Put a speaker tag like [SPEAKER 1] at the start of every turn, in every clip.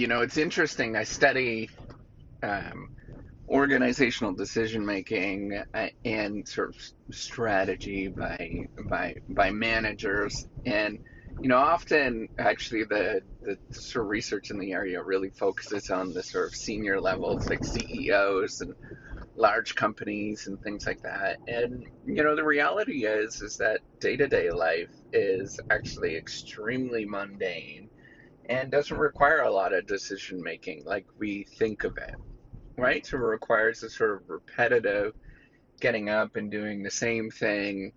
[SPEAKER 1] you know, it's interesting. I study um, organizational decision making uh, and sort of strategy by by by managers, and you know, often actually the the sort of research in the area really focuses on the sort of senior levels, like CEOs and large companies and things like that. And you know, the reality is is that day-to-day life is actually extremely mundane and doesn't require a lot of decision making like we think of it. Right? So it requires a sort of repetitive getting up and doing the same thing,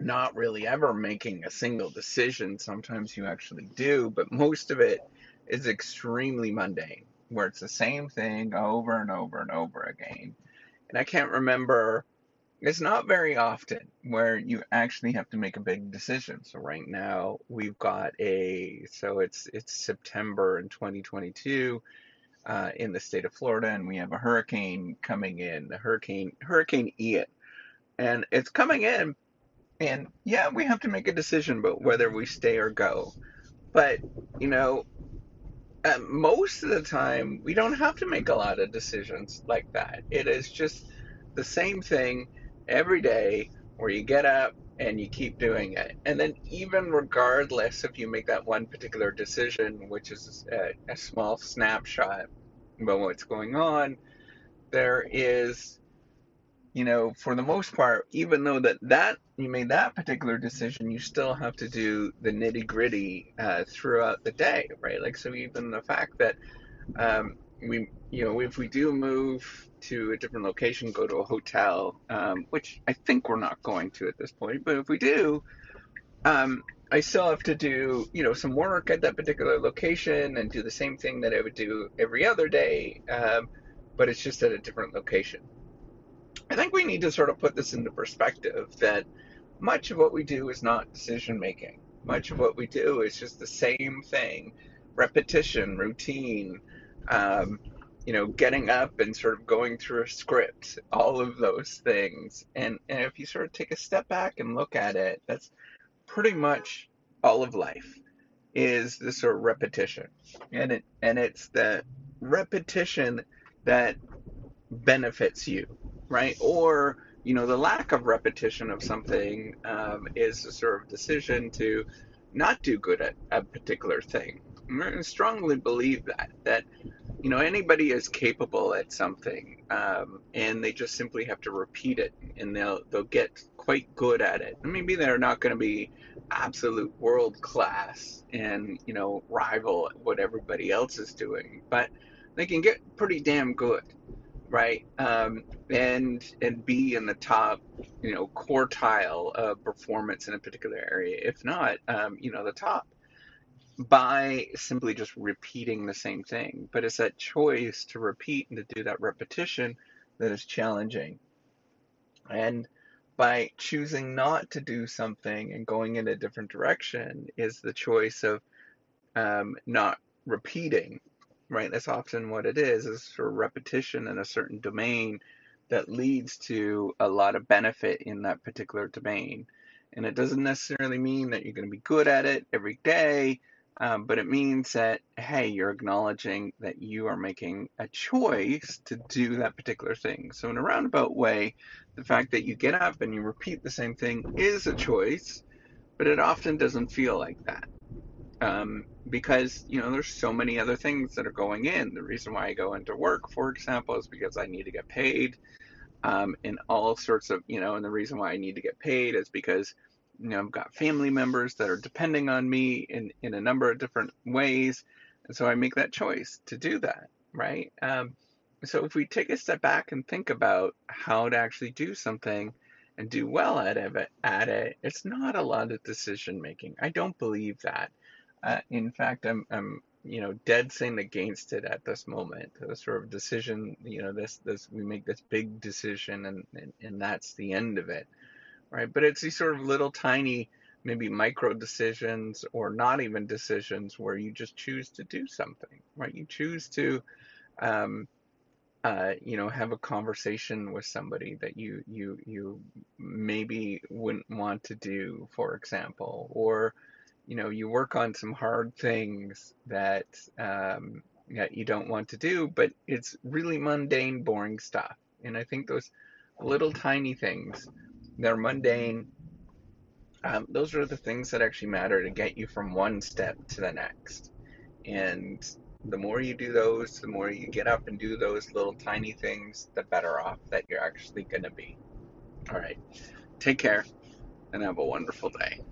[SPEAKER 1] not really ever making a single decision. Sometimes you actually do, but most of it is extremely mundane, where it's the same thing over and over and over again and I can't remember. It's not very often where you actually have to make a big decision. So right now we've got a so it's it's September in 2022 uh, in the state of Florida, and we have a hurricane coming in, the hurricane Hurricane Ian, and it's coming in, and yeah, we have to make a decision about whether we stay or go. But you know, uh, most of the time, we don't have to make a lot of decisions like that. It is just the same thing every day where you get up and you keep doing it. And then, even regardless if you make that one particular decision, which is a, a small snapshot about what's going on, there is you know, for the most part, even though that that you made that particular decision, you still have to do the nitty gritty uh, throughout the day, right? Like so, even the fact that um, we, you know, if we do move to a different location, go to a hotel, um, which I think we're not going to at this point, but if we do, um, I still have to do, you know, some work at that particular location and do the same thing that I would do every other day, um, but it's just at a different location. I think we need to sort of put this into perspective that much of what we do is not decision making. Much of what we do is just the same thing repetition, routine, um, you know, getting up and sort of going through a script, all of those things. And, and if you sort of take a step back and look at it, that's pretty much all of life is this sort of repetition. And it and it's the repetition that benefits you right? Or you know, the lack of repetition of something um, is a sort of decision to not do good at a particular thing. I strongly believe that that you know anybody is capable at something, um, and they just simply have to repeat it, and they'll they'll get quite good at it. Maybe they're not going to be absolute world class and you know rival what everybody else is doing, but they can get pretty damn good right? Um, and and be in the top, you know, quartile of performance in a particular area. If not, um, you know, the top by simply just repeating the same thing. But it's that choice to repeat and to do that repetition that is challenging. And by choosing not to do something and going in a different direction is the choice of um, not repeating right? That's often what it is, is for repetition in a certain domain that leads to a lot of benefit in that particular domain. And it doesn't necessarily mean that you're going to be good at it every day, um, but it means that, hey, you're acknowledging that you are making a choice to do that particular thing. So, in a roundabout way, the fact that you get up and you repeat the same thing is a choice, but it often doesn't feel like that um, because you know there's so many other things that are going in. The reason why I go into work, for example, is because I need to get paid, um, and all sorts of you know, and the reason why I need to get paid is because you know I've got family members that are depending on me in in a number of different ways, and so I make that choice to do that, right? Um, so if we take a step back and think about how to actually do something and do well at it, at it, it's not a lot of decision making. I don't believe that. Uh, in fact, I'm, I'm, you know, dead saying against it at this moment. The sort of decision, you know, this, this, we make this big decision and, and, and that's the end of it, right? But it's these sort of little tiny, maybe micro decisions or not even decisions where you just choose to do something, right? You choose to, um, uh, you know, have a conversation with somebody that you you you maybe wouldn't want to do, for example, or you know, you work on some hard things that um, that you don't want to do, but it's really mundane, boring stuff. And I think those little tiny things, they're mundane. Um, those are the things that actually matter to get you from one step to the next. And the more you do those, the more you get up and do those little tiny things, the better off that you're actually going to be. All right. Take care and have a wonderful day.